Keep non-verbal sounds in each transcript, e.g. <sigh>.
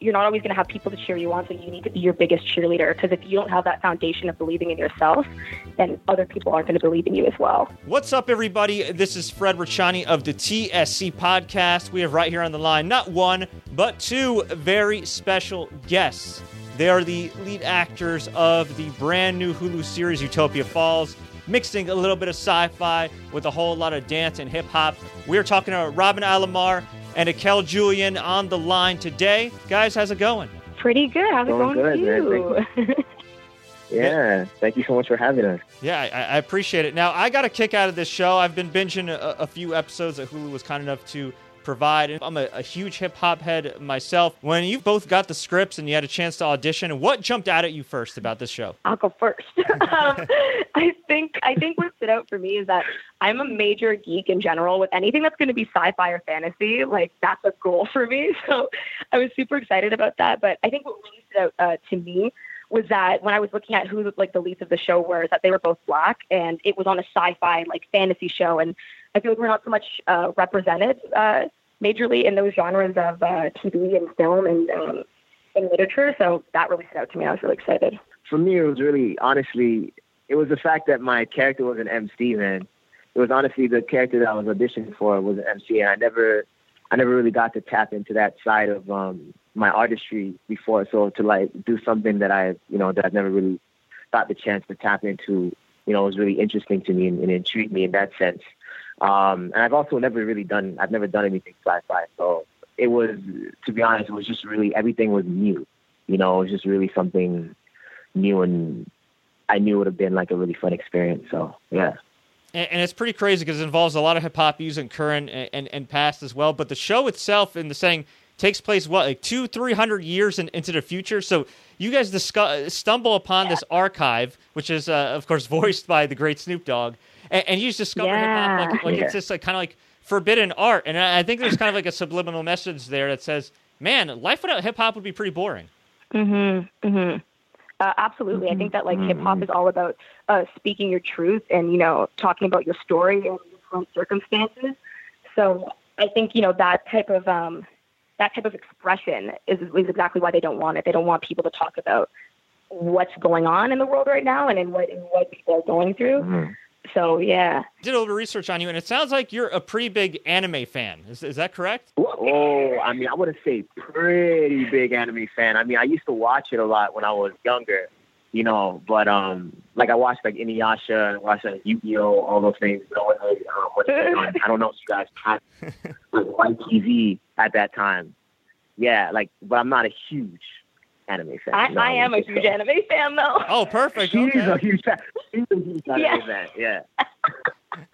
you're not always going to have people to cheer you on. So you need to be your biggest cheerleader because if you don't have that foundation of believing in yourself, then other people aren't going to believe in you as well. What's up, everybody? This is Fred Rachani of the TSC podcast. We have right here on the line not one, but two very special guests. They are the lead actors of the brand new Hulu series Utopia Falls mixing a little bit of sci-fi with a whole lot of dance and hip hop. We're talking to Robyn Alomar and Akiel Julien on the line today. Guys, how's it going? Pretty good. How's Going it going good, for you? <laughs> Yeah, thank you so much for having us. Yeah, I, I appreciate it. Now, I got a kick out of this show. I've been binging a, a few episodes that Hulu was kind enough to provide. I'm a, a huge hip hop head myself. When you both got the scripts and you had a chance to audition, what jumped out at you first about this show? I'll go first. <laughs> um, I think I think what stood out for me is that I'm a major geek in general. With anything that's going to be sci-fi or fantasy, like that's a goal for me. <laughs> So I was super excited about that. But I think what really stood out uh, to me was that when I was looking at who like the leads of the show were, that they were both black, and it was on a sci-fi like fantasy show, and I feel like we're not so much uh, represented uh, majorly in those genres of uh, TV and film and um, and literature. So that really stood out to me. I was really excited. For me, it was really, honestly, it was the fact that my character was an MC, man. It was honestly the character that I was auditioning for was an MC, and I never, I never really got to tap into that side of um, my artistry before. So to like do something that I, you know, that I've never really got the chance to tap into, you know, was really interesting to me and, and intrigued me in that sense. Um, and I've also never really done, I've never done anything sci-fi. So it was, to be honest, it was just really, everything was new. You know, it was just really something new and I knew it would have been like a really fun experience. So yeah. And, and it's pretty crazy because it involves a lot of hip hop using current and, and, and past as well. But the show itself, in the saying, takes place what like two, three hundred years in, into the future. So you guys discuss, stumble upon this archive, which is uh, of course <laughs> voiced by the great Snoop Dogg, and, and you just discover Yeah. hip hop like, like Yeah. it's just like kind of like forbidden art. And I I think there's kind of like a subliminal message there that says, "Man, life without hip hop would be pretty boring." Mm-hmm. Mm-hmm. Uh, absolutely. I think that like hip hop is all about uh, speaking your truth and you know talking about your story and your current circumstances. So I think you know that type of um, that type of expression is is exactly why they don't want it. They don't want people to talk about what's going on in the world right now and in what in what people are going through. Mhm. So yeah. Did a little research on you, and it sounds like you're a pretty big anime fan. Is, is that correct? Oh, I mean, I wouldn't say pretty big anime fan. I mean, I used to watch it a lot when I was younger, you know. But um, like I watched like Inuyasha and watched like Yu-Gi-Oh, all those things. You know, when they, um, what is it on- I don't know if you guys had <laughs> like white TV at that time. Yeah, like, but I'm not a huge anime fan. I, No, I am a just- huge anime fan though. <laughs> Oh, perfect. She's Okay. a huge fan. She's a huge anime Yeah. fan. Yeah. <laughs>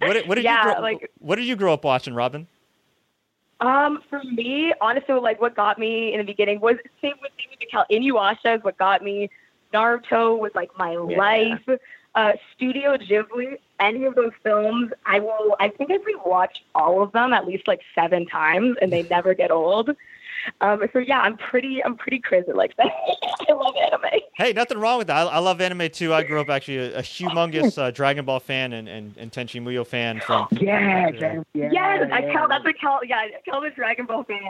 What did, what did Yeah, you grow, like- what did you grow up watching, Robyn? Um, for me, honestly, like what got me in the beginning was same with same with the Cal Inuyasha is what got me. Naruto was like my life. Uh, Studio Ghibli, any of those films, I will. I think I've rewatched all of them at least like seven times, and they <laughs> never get old. Um, so yeah, I'm pretty. I'm pretty crazy like that. <laughs> I love anime. Hey, nothing wrong with that. I, I love anime too. I grew up actually a, a humongous uh, Dragon Ball fan and, and, and Tenchi Muyo fan from. <gasps> Yeah, yeah, yeah. yes, I Cal. That's a Cal. Yeah, Cal the Dragon Ball fan.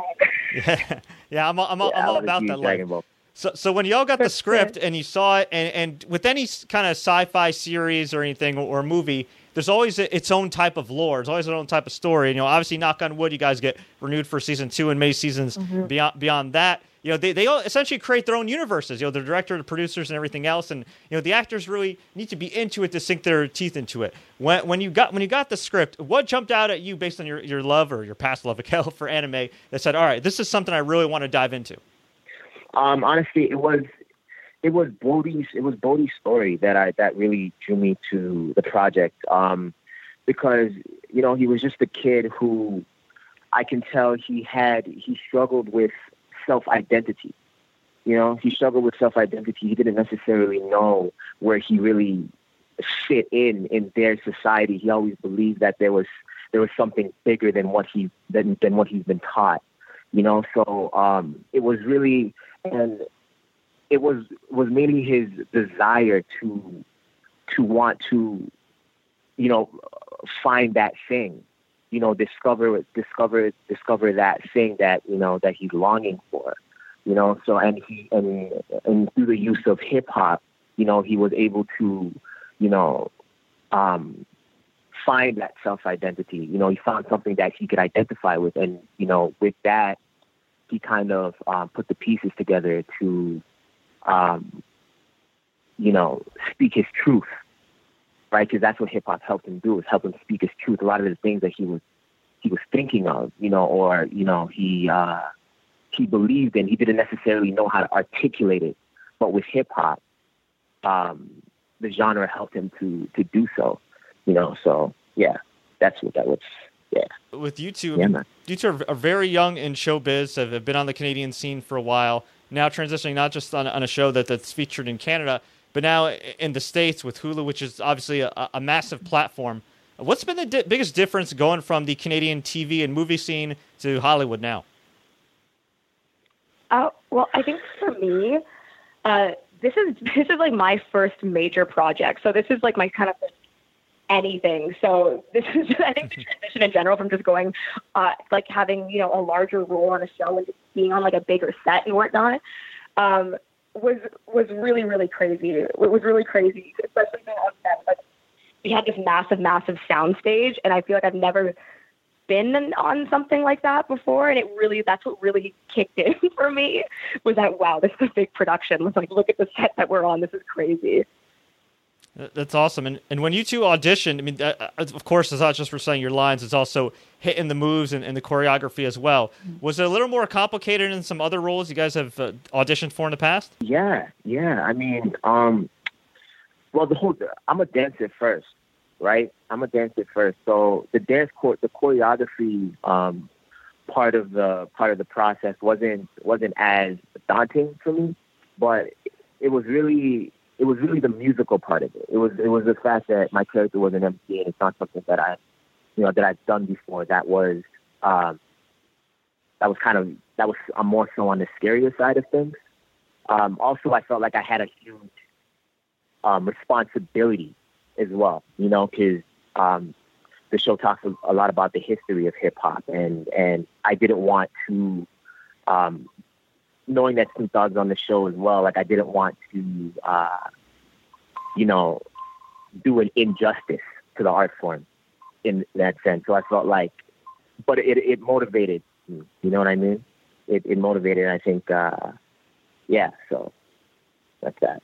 <laughs> Yeah, yeah I'm, all- I'm, all- Yeah, I'm all about that life. Dragon Ball. So, so when y'all got the script and you saw it, and, and with any kind of sci-fi series or anything or, movie, there's always a, its own type of lore. It's always its own type of story. And, you know, obviously, knock on wood, you guys get renewed for season two and May seasons beyond beyond that. You know, they, they all essentially create their own universes. You know, the director, the producers, and everything else, and you know, the actors really need to be into it to sink their teeth into it. When when you got when you got the script, what jumped out at you based on your, your love or your past love, of Akiel, <laughs> for anime that said, all right, this is something I really want to dive into. Um, honestly, it was it was Bodhi's it was Bodhi's story that I that really drew me to the project. Um, because you know he was just a kid who I can tell he had he struggled with self identity. You know, he struggled with self identity. He didn't necessarily know where he really fit in in their society. He always believed that there was there was something bigger than what he than than what he's been taught. You know, so um, it was really and it was was mainly his desire to to want to you know find that thing you know discover discover discover that thing that you know that he's longing for you know. So and he and and through the use of hip hop, you know, he was able to, you know, um, find that self identity. You know, he found something that he could identify with, and you know, with that, he kind of um, put the pieces together to, um, you know, speak his truth, right? Because that's what hip hop helped him do, is help him speak his truth. A lot of the things that he was he was thinking of, you know, or you know, he uh, he believed in, he didn't necessarily know how to articulate it, but with hip hop, um, the genre helped him to to do so, you know. So yeah, that's what that was. Yeah. With you two, yeah, you two are, are very young in showbiz, have been on the Canadian scene for a while. Now transitioning not just on, on a show that, that's featured in Canada, but now in the states with Hulu, which is obviously a, a massive platform. What's been the di- biggest difference going from the Canadian TV and movie scene to Hollywood now? Uh, well, I think for me, uh, this is <laughs> this is like my first major project. So this is like my kind of anything. So <laughs> this is I think the <laughs> transition in general from just going uh, like having you know a larger role on a show and just being on like a bigger set and whatnot um, was was really really crazy. It was really crazy, especially being on set. Like we had this massive massive sound stage, and I feel like I've never been on something like that before and it really that's what really kicked in <laughs> for me was that wow this is a big production was like look at the set that we're on this is crazy that's awesome. And and when you two auditioned i mean uh, of course it's not just for saying your lines it's also hitting the moves and, and, the choreography as well. Was it a little more complicated than some other roles you guys have uh, auditioned for in the past? Yeah yeah. I mean um well the whole i'm a dancer first right? I'm a dancer first, so the dance court, the choreography um, part of the part of the process wasn't wasn't as daunting for me, but it was really it was really the musical part of it. It was it was the fact that my character was an MC and it's not something that I you know that I've done before. That was um, that was kind of that was I'm more so on the scarier side of things. Um, also, I felt like I had a huge um, responsibility as well, you know, because um, the show talks a lot about the history of hip hop, and and I didn't want to, um, knowing that Snoop Dogg's on the show as well, like I didn't want to, uh, you know, do an injustice to the art form in that sense. So I felt like, but it it motivated me, you know what I mean? It it motivated. I think, uh, yeah. So that's that.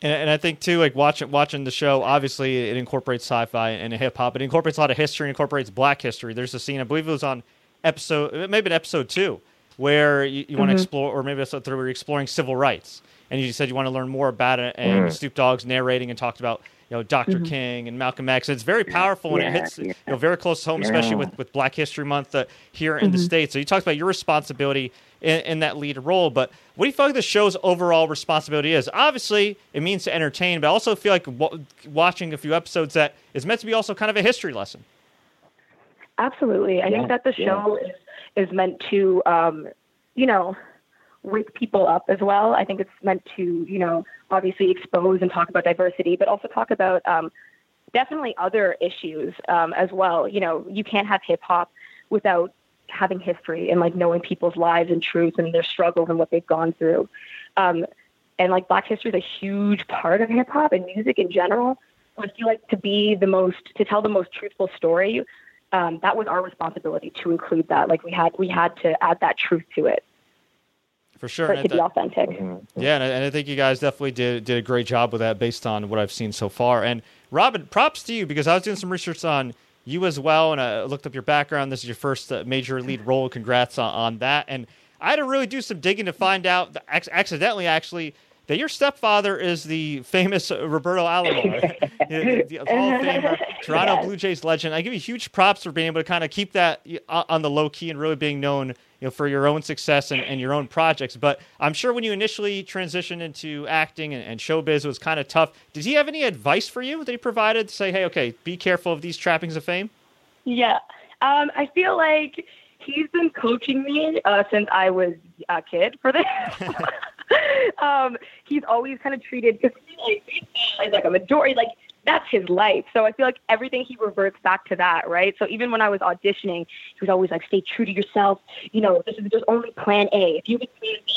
And, and I think too, like watching watching the show, obviously it incorporates sci-fi and hip hop. It incorporates a lot of history. It incorporates Black history. There's a scene, I believe it was on episode, maybe in episode two, where you, you mm-hmm. want to explore, or maybe episode three, where you're exploring civil rights, and you said you want to learn more about it. And mm-hmm. Snoop Dogg's narrating and talked about you know doctor mm-hmm. King and Malcolm X. It's very powerful and it hits yeah. you know very close to home, yeah. especially with, with Black History Month uh, here in the mm-hmm. states. So you talked about your responsibility in, in, that lead role, but what do you feel like the show's overall responsibility is? Obviously, it means to entertain, but I also feel like w- watching a few episodes that is meant to be also kind of a history lesson. Absolutely, I yeah. think that the show is is meant to, um, you know, wake people up as well. I think it's meant to, you know, obviously expose and talk about diversity, but also talk about um, definitely other issues um, as well. You know, you can't have hip hop without having history and like knowing people's lives and truths and their struggles and what they've gone through. Um, and like Black history is a huge part of hip hop and music in general. I feel like to be the most, to tell the most truthful story, um, that was our responsibility to include that. Like we had, we had to add that truth to it for sure. For it to be authentic. Yeah, and I, and I, think you guys definitely did did a great job with that based on what I've seen so far. And Robyn, props to you because I was doing some research on you as well, and I looked up your background. This is your first uh, major lead role. Congrats on, on, that. And I had to really do some digging to find out, that, accidentally actually, that your stepfather is the famous Roberto Alomar, <laughs> the Hall of Famer, Toronto. Blue Jays legend. I give you huge props for being able to kind of keep that uh, on the low key and really being known you know, for your own success and, and your own projects. But I'm sure when you initially transitioned into acting and, and showbiz, it was kind of tough. Did he have any advice for you that he provided to say, hey, okay, be careful of these trappings of fame? Yeah. Um, I feel like he's been coaching me uh, since I was a kid for this. <laughs> <laughs> um, he's always kind of treated like, a majority, like that's his life. So I feel like everything he reverts back to that, right? So even when I was auditioning, he was always like, stay true to yourself. You know, this is there's only plan A. If you B,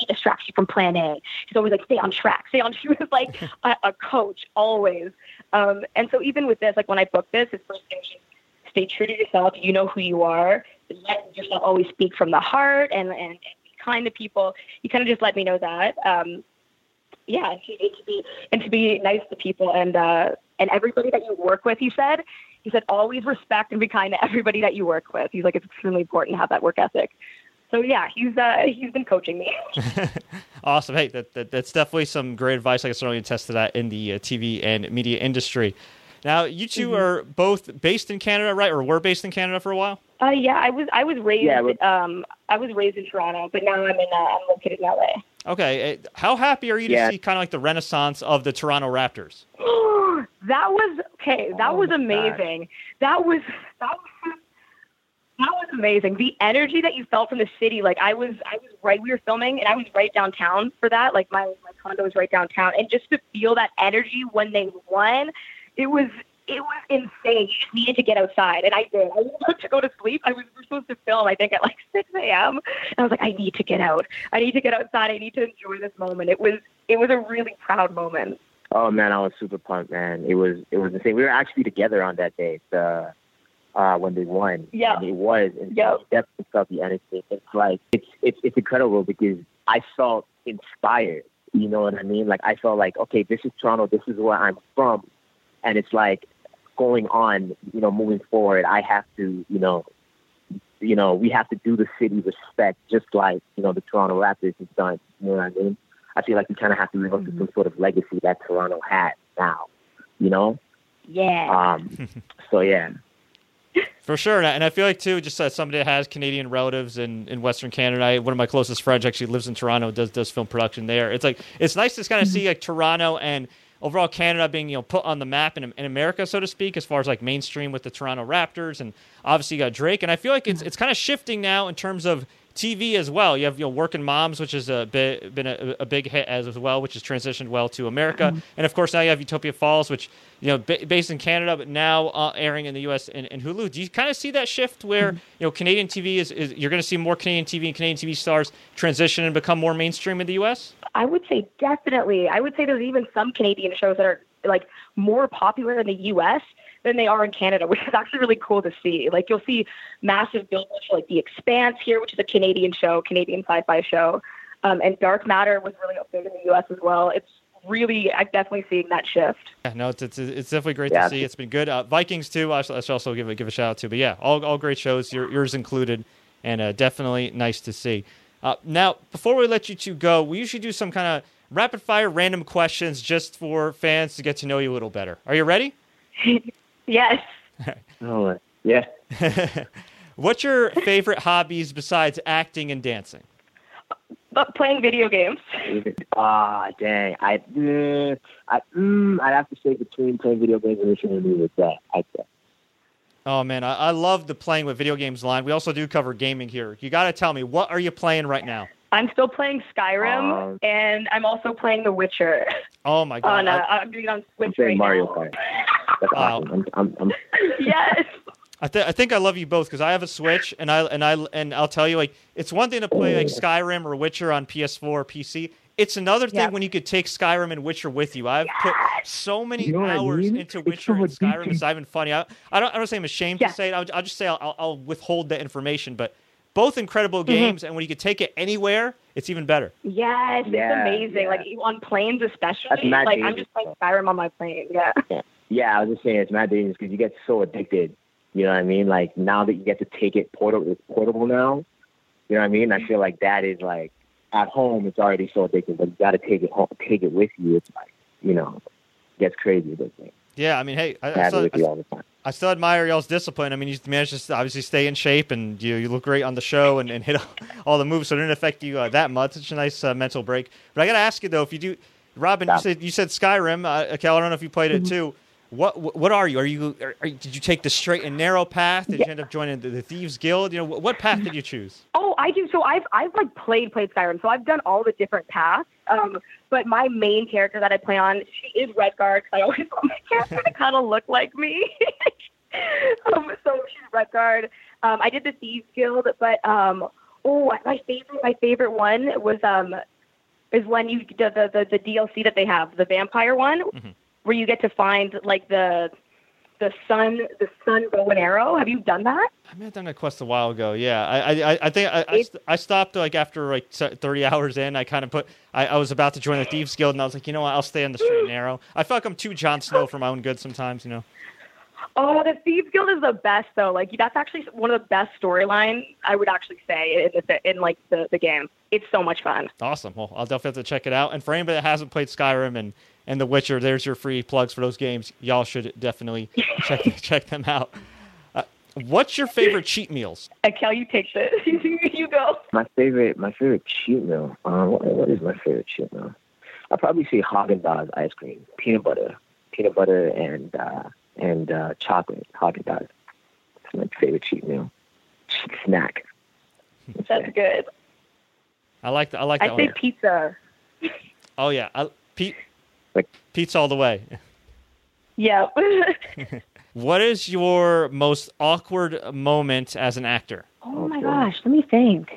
distracts you from plan A. He's always like, stay on track, stay on. <laughs> He was like a, a coach always. Um, and so even with this, like when I booked this, his first thing was stay true to yourself. You know who you are. Let yourself always speak from the heart and, and, and be kind to people. He kind of just let me know that. Um, yeah, and to be and to be nice to people and uh, and everybody that you work with. He said, he said always respect and be kind to everybody that you work with. He's like it's extremely important to have that work ethic. So yeah, he's uh, he's been coaching me. <laughs> awesome. Hey, that, that, that's definitely some great advice. I can certainly attest to that in the uh, TV and media industry. Now, you 2 mm-hmm. are both based in Canada, right? Or were based in Canada for a while? Uh, yeah, I was I was raised yeah, um I was raised in Toronto, but now I'm in uh, I'm located in LA. Okay, uh, how happy are you to yeah. see kind of like the renaissance of the Toronto Raptors? <gasps> that was okay. That oh was amazing. God. That was that was that was amazing. The energy that you felt from the city, like I was, I was right. We were filming, and I was right downtown for that. Like my my condo was right downtown, and just to feel that energy when they won, it was it was insane. You just needed to get outside, and I did. I was about to go to sleep. I was we were supposed to film, I think, at like <laughs> 6 a.m. And I was like, I need to get out. I need to get outside. I need to enjoy this moment. It was it was a really proud moment. Oh man, I was super pumped, man. It was it was insane. We were actually together on that day. The uh, when they won. Yeah, it was. And yep. definitely felt the energy. It's like it's it's it's incredible because I felt inspired. You know what I mean? Like I felt like okay, this is Toronto. This is where I'm from, and it's like going on, you know, moving forward, I have to, you know, you know, we have to do the city respect, just like you know the Toronto Raptors have done. You know what I mean? I feel like we kind of have to live up to some sort of legacy that Toronto had now. You know? Yeah. Um. <laughs> so yeah. For sure, and I feel like too, just as somebody that has Canadian relatives in, in Western Canada, I, one of my closest friends actually lives in Toronto, does does film production there. It's like it's nice to kind of mm-hmm. see like Toronto and overall Canada being you know put on the map in, in America, so to speak, as far as like mainstream with the Toronto Raptors, and obviously you got Drake, and I feel like it's it's kind of shifting now in terms of TV as well. You have you know Working Moms, which has a bit, been a, a, big hit as well, which has transitioned well to America, mm-hmm. and of course now you have Utopia Falls, which you know based in Canada but now uh, airing in the U.S. and, Hulu. Do you kind of see that shift where mm-hmm. you know Canadian TV is, is you're going to see more Canadian TV and Canadian TV stars transition and become more mainstream in the U.S. I would say definitely. I would say there's even some Canadian shows that are like more popular in the U.S. than they are in Canada, which is actually really cool to see. Like you'll see massive billboards for like The Expanse here, which is a Canadian show, Canadian sci-fi show, um, and Dark Matter was really big in the U.S. as well. It's really, I'm definitely seeing that shift. Yeah, no, it's it's, it's definitely great yeah. to see. It's been good. Uh, Vikings too. I should also give a give a shout out to. But yeah, all all great shows. Your, yours included, and uh, definitely nice to see. Uh, now, before we let you two go, we usually do some kind of rapid fire random questions just for fans to get to know you a little better. Are you ready? <laughs> yes. <laughs> oh, yeah. <laughs> What's your favorite hobbies besides acting and dancing? But playing video games. <laughs> Ah, dang. I, uh, I, mm, I'd have to say between playing video games and listening to music. Yeah, I'd say. Oh man, I, I love the playing with video games line. We also do cover gaming here. You got to tell me what are you playing right now? I'm still playing Skyrim, um, and I'm also playing The Witcher. Oh my god! On, uh, I'm doing it on Switch I'm playing right Mario now. Kart. <laughs> That's awesome. I'm, I'm, I'm... <laughs> yes. I, th- I think I love you both because I have a Switch and I and I and I'll tell you like it's one thing to play like Skyrim or Witcher on PS4 or PC. It's another thing yep. when you could take Skyrim and Witcher with you. I've put so many you know hours I mean? into Witcher and Skyrim. It's not even funny. I, I don't. I don't say I'm ashamed yeah. to say it. I'll, I'll just say I'll, I'll, withhold that information. But both incredible mm-hmm. games, and when you could take it anywhere, it's even better. Yes, yeah, it's amazing. Yeah. Like on planes, especially. Like I'm just playing Skyrim on my plane. Yeah. yeah. Yeah, I was just saying it's mad dangerous because you get so addicted. You know what I mean? Like now that you get to take it portable, it's portable now. You know what I mean? I feel like that is like at home it's already so addictive, but you got to take it home, take it with you. It's like you know, gets crazy with me. Yeah, I mean, hey, I, I, still, I, I, still admire y'all's discipline. I mean, you managed to obviously stay in shape, and you you look great on the show and, and hit <laughs> all the moves, so it didn't affect you uh, that much. It's a nice uh, mental break. But I got to ask you though, if you do, Robyn, you said you said Skyrim. Uh, I don't know if you played it mm-hmm. too. What what are you? Are you are, are, did you take the straight and narrow path? Did yeah. you end up joining the, the, Thieves Guild? You know, what, what, path did you choose? Oh, I do. So I've I've like played played Skyrim, so I've done all the different paths. Um, but my main character that I play on, she is Redguard. Cause I always <laughs> want my character to kind of look like me. <laughs> um, so she's Redguard. Um, I did the Thieves Guild, but um, oh, my favorite my favorite one was um is when you the the the, the DLC that they have, the vampire one. Mm-hmm where you get to find like the the sun the sun bow and arrow. Have you done that? I may have done a quest a while ago. Yeah, I I, I think I, I, I, stopped like after like thirty hours in. I kind of put I, I was about to join the thieves guild, and I was like, you know what? I'll stay on the straight and narrow. I feel like I'm too Jon Snow for my own good sometimes. You know. Oh, the Thieves Guild is the best though. Like that's actually one of the best storylines I would actually say in, the, in like the, the game. It's so much fun. Awesome. Well, I'll definitely have to check it out. And for anybody that hasn't played Skyrim and and The Witcher. There's your free plugs for those games. Y'all should definitely check <laughs> check them out. Uh, what's your favorite cheat meals? Akiel, you take this. <laughs> you go. My favorite, my favorite cheat meal. Uh, what, what is my favorite cheat meal? I'll probably say Haagen Dazs ice cream, peanut butter, peanut butter and uh, and uh, chocolate. Haagen Dazs. It's my favorite cheat meal. cheat Snack. That's good. I like the, I like. I say pizza. Oh yeah, I, Pete. Like pizza all the way. Yeah. <laughs> what is your most awkward moment as an actor? Oh my gosh, let me think.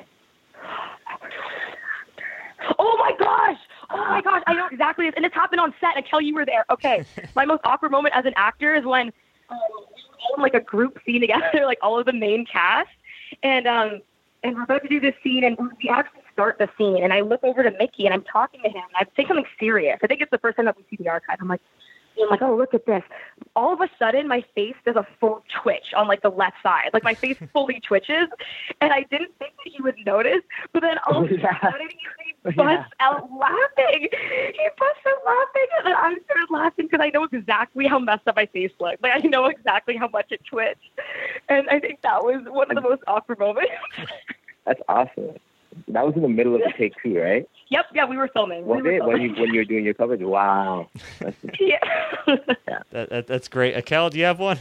Oh my gosh! Oh my gosh, I know exactly this. And it's happened on set. Akiel, you were there. Okay. <laughs> my most awkward moment as an actor is when um, we were all in like a group scene together, <laughs> like all of the main cast. And um and we're about to do this scene and we actually start the scene, and I look over to Mickey, and I'm talking to him, and I say something serious. I think it's the first time that we see the archive. I'm like, I'm like, oh, look at this. All of a sudden, my face does a full twitch on like the left side. Like my face <laughs> fully twitches, and I didn't think that he would notice. But then all of a <laughs> sudden, he, busts yeah. out laughing. He busts out laughing, and then I started laughing because I know exactly how messed up my face looked. Like I know exactly how much it twitched, and I think that was one of the most awkward moments. That's awesome. That was in the middle of the take two, right? Yep. Yeah, we were filming. Was we it when you when you were doing your coverage? Wow. That's <laughs> yeah. yeah. That, that, that's great. Akiel, do you have one?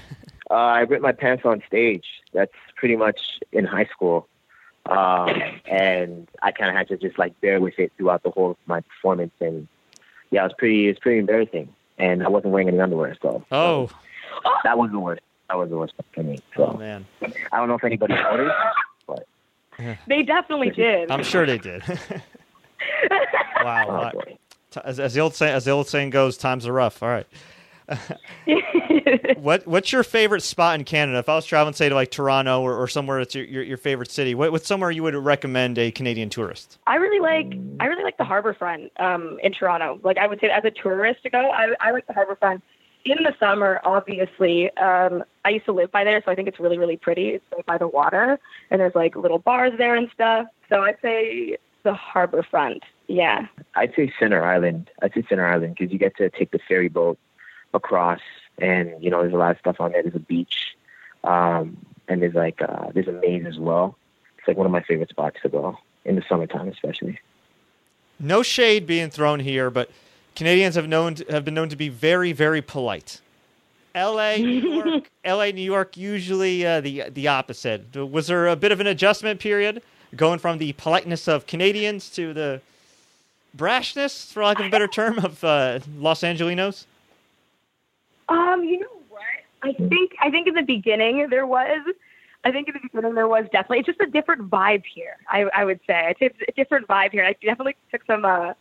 Uh, I ripped my pants on stage. That's pretty much in high school, um, and I kind of had to just like bear with it throughout the whole of my performance. And yeah, it was pretty. It's pretty embarrassing, and I wasn't wearing any underwear, so. Oh. That was the worst. That was the worst for me. So. Oh man. I don't know if anybody noticed. <laughs> They definitely did. I'm sure they did. <laughs> wow. Oh, as, as, the old say, as the old saying goes, times are rough. All right. <laughs> what What's your favorite spot in Canada? If I was traveling, say to like Toronto or, or somewhere that's your, your, your, favorite city, what, what's somewhere you would recommend a Canadian tourist? I really like I really like the Harbourfront um, in Toronto. Like I would say, as a tourist to go, I, I like the Harbourfront in the summer, obviously, um, I used to live by there, so I think it's really, really pretty. It's right by the water, and there's like little bars there and stuff. So I'd say the harbor front. Yeah. I'd say Center Island. I'd say Center Island because you get to take the ferry boat across, and you know there's a lot of stuff on there. There's a beach, um, and there's like uh, there's a maze as well. It's like one of my favorite spots to go in the summertime, especially. No shade being thrown here, but Canadians have known to, have been known to be very very polite. L.A. <laughs> New York, L.A. New York, usually uh, the the opposite. Was there a bit of an adjustment period going from the politeness of Canadians to the brashness, for lack of a better term, of uh, Los Angelinos? Um, you know what? I think I think in the beginning there was. I think in the beginning there was definitely it's just a different vibe here. I I would say it's a different vibe here. I definitely took some uh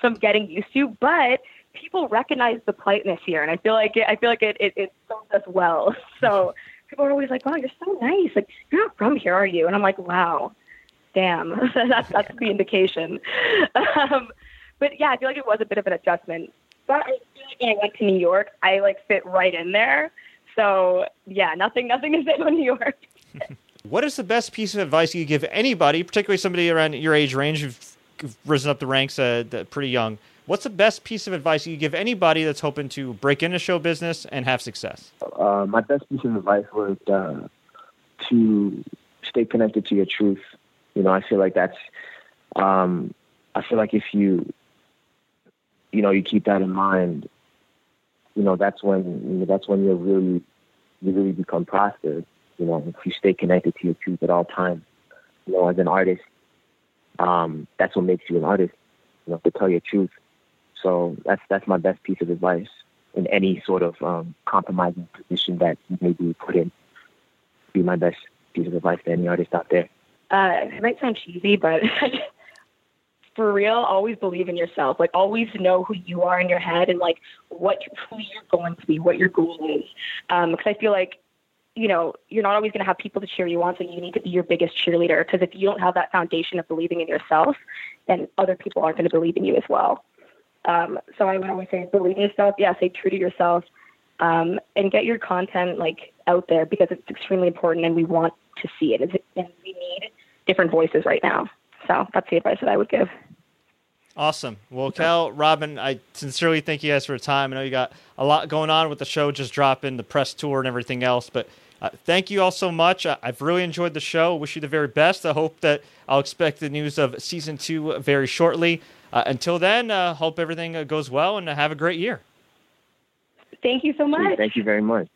some getting used to, but people recognize the politeness here, and I feel like it, I feel like it it, it serves us well. <laughs> So people are always like, "Wow, you're so nice. Like you're not from here, are you?" And I'm like, "Wow, damn, <laughs> that's that's the indication." <laughs> Um, but yeah, I feel like it was a bit of an adjustment. But I feel like when I went to New York, I like fit right in there. So yeah, nothing nothing to say about New York. what is the best piece of advice you give anybody, particularly somebody around your age range who've risen up the ranks uh, pretty young? What's the best piece of advice you give anybody that's hoping to break into show business and have success? Uh, my best piece of advice was uh, to stay connected to your truth. You know, I feel like that's. Um, I feel like if you, you know, you keep that in mind, you know, that's when you know, that's when you really you really become prosperous. You know, if you stay connected to your truth at all times. You know, as an artist, um, that's what makes you an artist. You know, to tell your truth. So that's that's my best piece of advice in any sort of um, compromising position that you may be put in. Be my best piece of advice to any artist out there. Uh, it might sound cheesy, but <laughs> for real, always believe in yourself. Like always know who you are in your head and like what who you're going to be, what your goal is. Because um, I feel like you know you're not always going to have people to cheer you on, so you need to be your biggest cheerleader. Because if you don't have that foundation of believing in yourself, then other people aren't going to believe in you as well. Um, so I would always say believe in yourself. Yeah, stay true to yourself. Um, and get your content like out there because it's extremely important and we want to see it and we need different voices right now. So that's the advice that I would give. Awesome. Well, Cal, Robyn, I sincerely thank you guys for your time. I know you got a lot going on with the show just dropping, the press tour, and everything else. But uh, thank you all so much. I, have really enjoyed the show. Wish you the very best. I hope that I'll expect the news of season two very shortly. Uh, until then, uh, hope everything uh, goes well and have a great year. Thank you so much. Thank you very much.